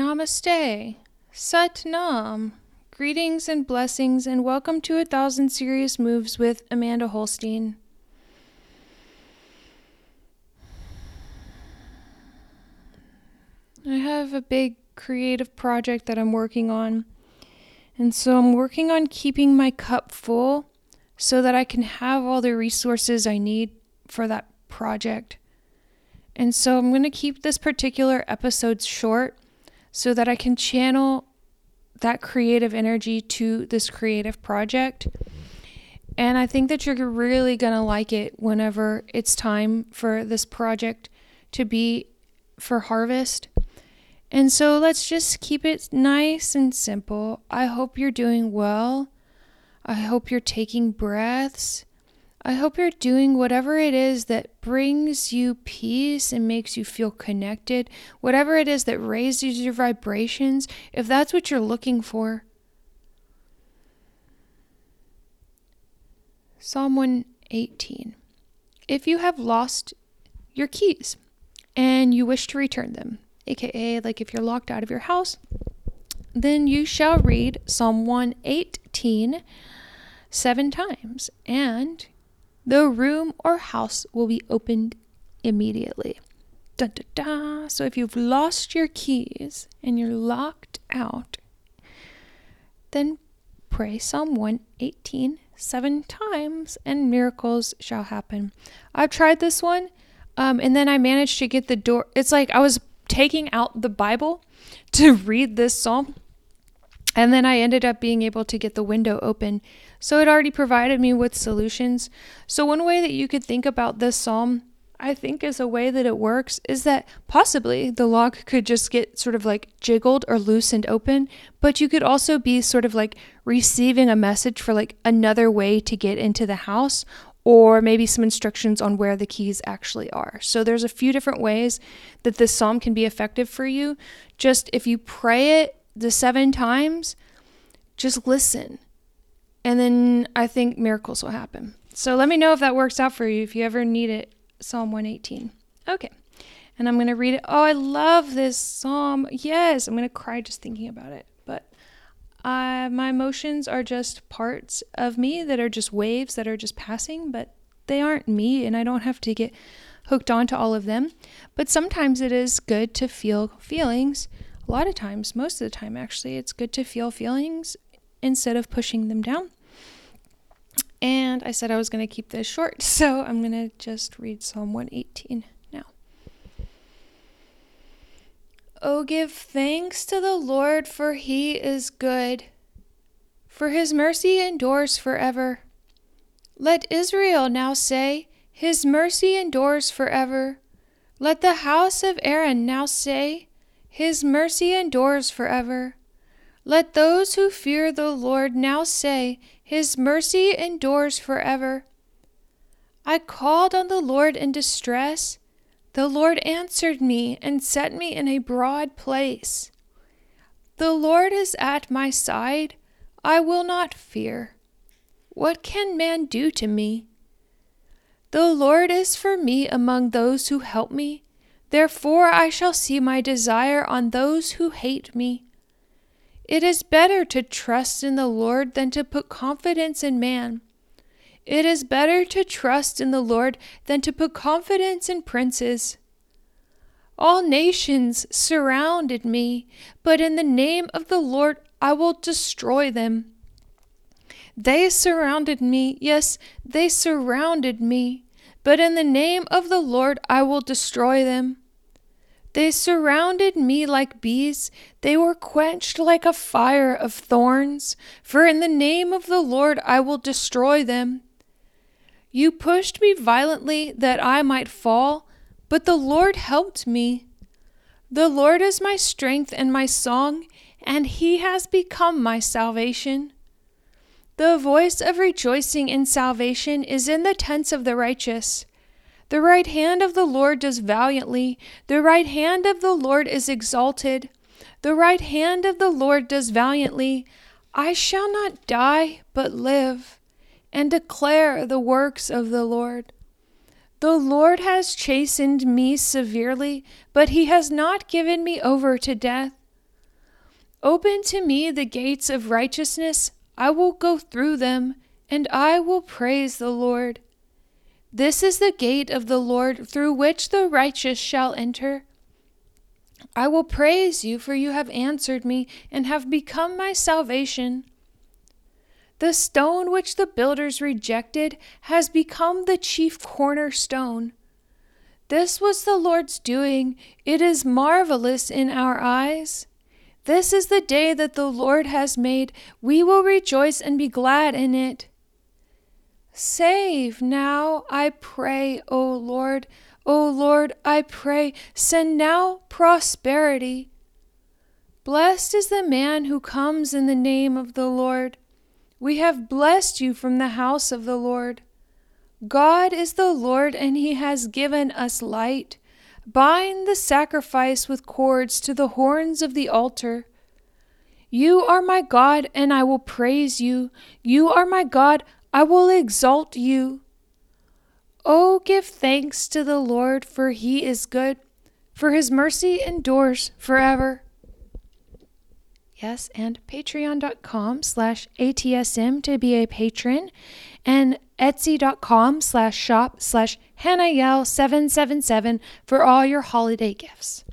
Namaste. Sat Nam. Greetings and blessings, and welcome to A Thousand Serious Moves with Amanda Holstein. I have a big creative project that I'm working on. And so I'm working on keeping my cup full so that I can have all the resources I need for that project. And so I'm going to keep this particular episode short so that I can channel that creative energy to this creative project. And I think that you're really going to like it whenever it's time for this project to be for harvest. And so let's just keep it nice and simple. I hope you're doing well. I hope you're taking breaths. I hope you're doing whatever it is that brings you peace and makes you feel connected, whatever it is that raises your vibrations, if that's what you're looking for. Psalm 118. If you have lost your keys and you wish to return them, aka like if you're locked out of your house, then you shall read Psalm 118 seven times, and the room or house will be opened immediately. Dun, dun, dun. So if you've lost your keys and you're locked out, then pray Psalm 118 seven times and miracles shall happen. I've tried this one um, and then I managed to get the door. It's like I was taking out the Bible to read this psalm. And then I ended up being able to get the window open. So it already provided me with solutions. So, one way that you could think about this psalm, I think, is a way that it works is that possibly the lock could just get sort of like jiggled or loosened open, but you could also be sort of like receiving a message for like another way to get into the house or maybe some instructions on where the keys actually are. So there's a few different ways that this psalm can be effective for you. Just if you pray it the seven times, just listen. And then I think miracles will happen. So let me know if that works out for you if you ever need it. Psalm 118. Okay. And I'm going to read it. Oh, I love this psalm. Yes, I'm going to cry just thinking about it. But uh, my emotions are just parts of me that are just waves that are just passing, but they aren't me, and I don't have to get hooked onto all of them. But sometimes it is good to feel feelings. A lot of times, most of the time, actually, it's good to feel feelings instead of pushing them down. And I said I was going to keep this short, so I'm going to just read Psalm 118. now. Oh, give thanks to the Lord, for he is good, for his mercy endures forever. Let Israel now say, His mercy endures forever. Let the house of Aaron now say, His mercy endures forever. Let those who fear the Lord now say, His mercy endures forever. I called on the Lord in distress. The Lord answered me and set me in a broad place. The Lord is at my side. I will not fear. What can man do to me? The Lord is for me among those who help me. Therefore I shall see my desire on those who hate me. It is better to trust in the Lord than to put confidence in man. It is better to trust in the Lord than to put confidence in princes. All nations surrounded me, but in the name of the Lord I will destroy them. They surrounded me, yes, they surrounded me, but in the name of the Lord I will destroy them. They surrounded me like bees, they were quenched like a fire of thorns, for in the name of the Lord I will destroy them. You pushed me violently that I might fall, but the Lord helped me. The Lord is my strength and my song, and he has become my salvation. The voice of rejoicing in salvation is in the tents of the righteous. The right hand of the Lord does valiantly, the right hand of the Lord is exalted. The right hand of the Lord does valiantly. I shall not die, but live and declare the works of the Lord. The Lord has chastened me severely, but he has not given me over to death. Open to me the gates of righteousness. I will go through them, and I will praise the Lord. This is the gate of the Lord through which the righteous shall enter. I will praise you, for you have answered me and have become my salvation. The stone which the builders rejected has become the chief cornerstone. This was the Lord's doing. It is marvelous in our eyes. This is the day that the Lord has made. We will rejoice and be glad in it. Save now, I pray, O Lord. O Lord, I pray, send now prosperity. Blessed is the man who comes in the name of the Lord. We have blessed you from the house of the Lord. God is the Lord, and he has given us light. Bind the sacrifice with cords to the horns of the altar. You are my God, and I will praise you. You are my God, I will exalt you. Oh, give thanks to the Lord, for he is good, for his mercy endures forever. Yes, and patreon.com slash ATSM to be a patron, and etsy.com slash shop slash HANAEL777 for all your holiday gifts.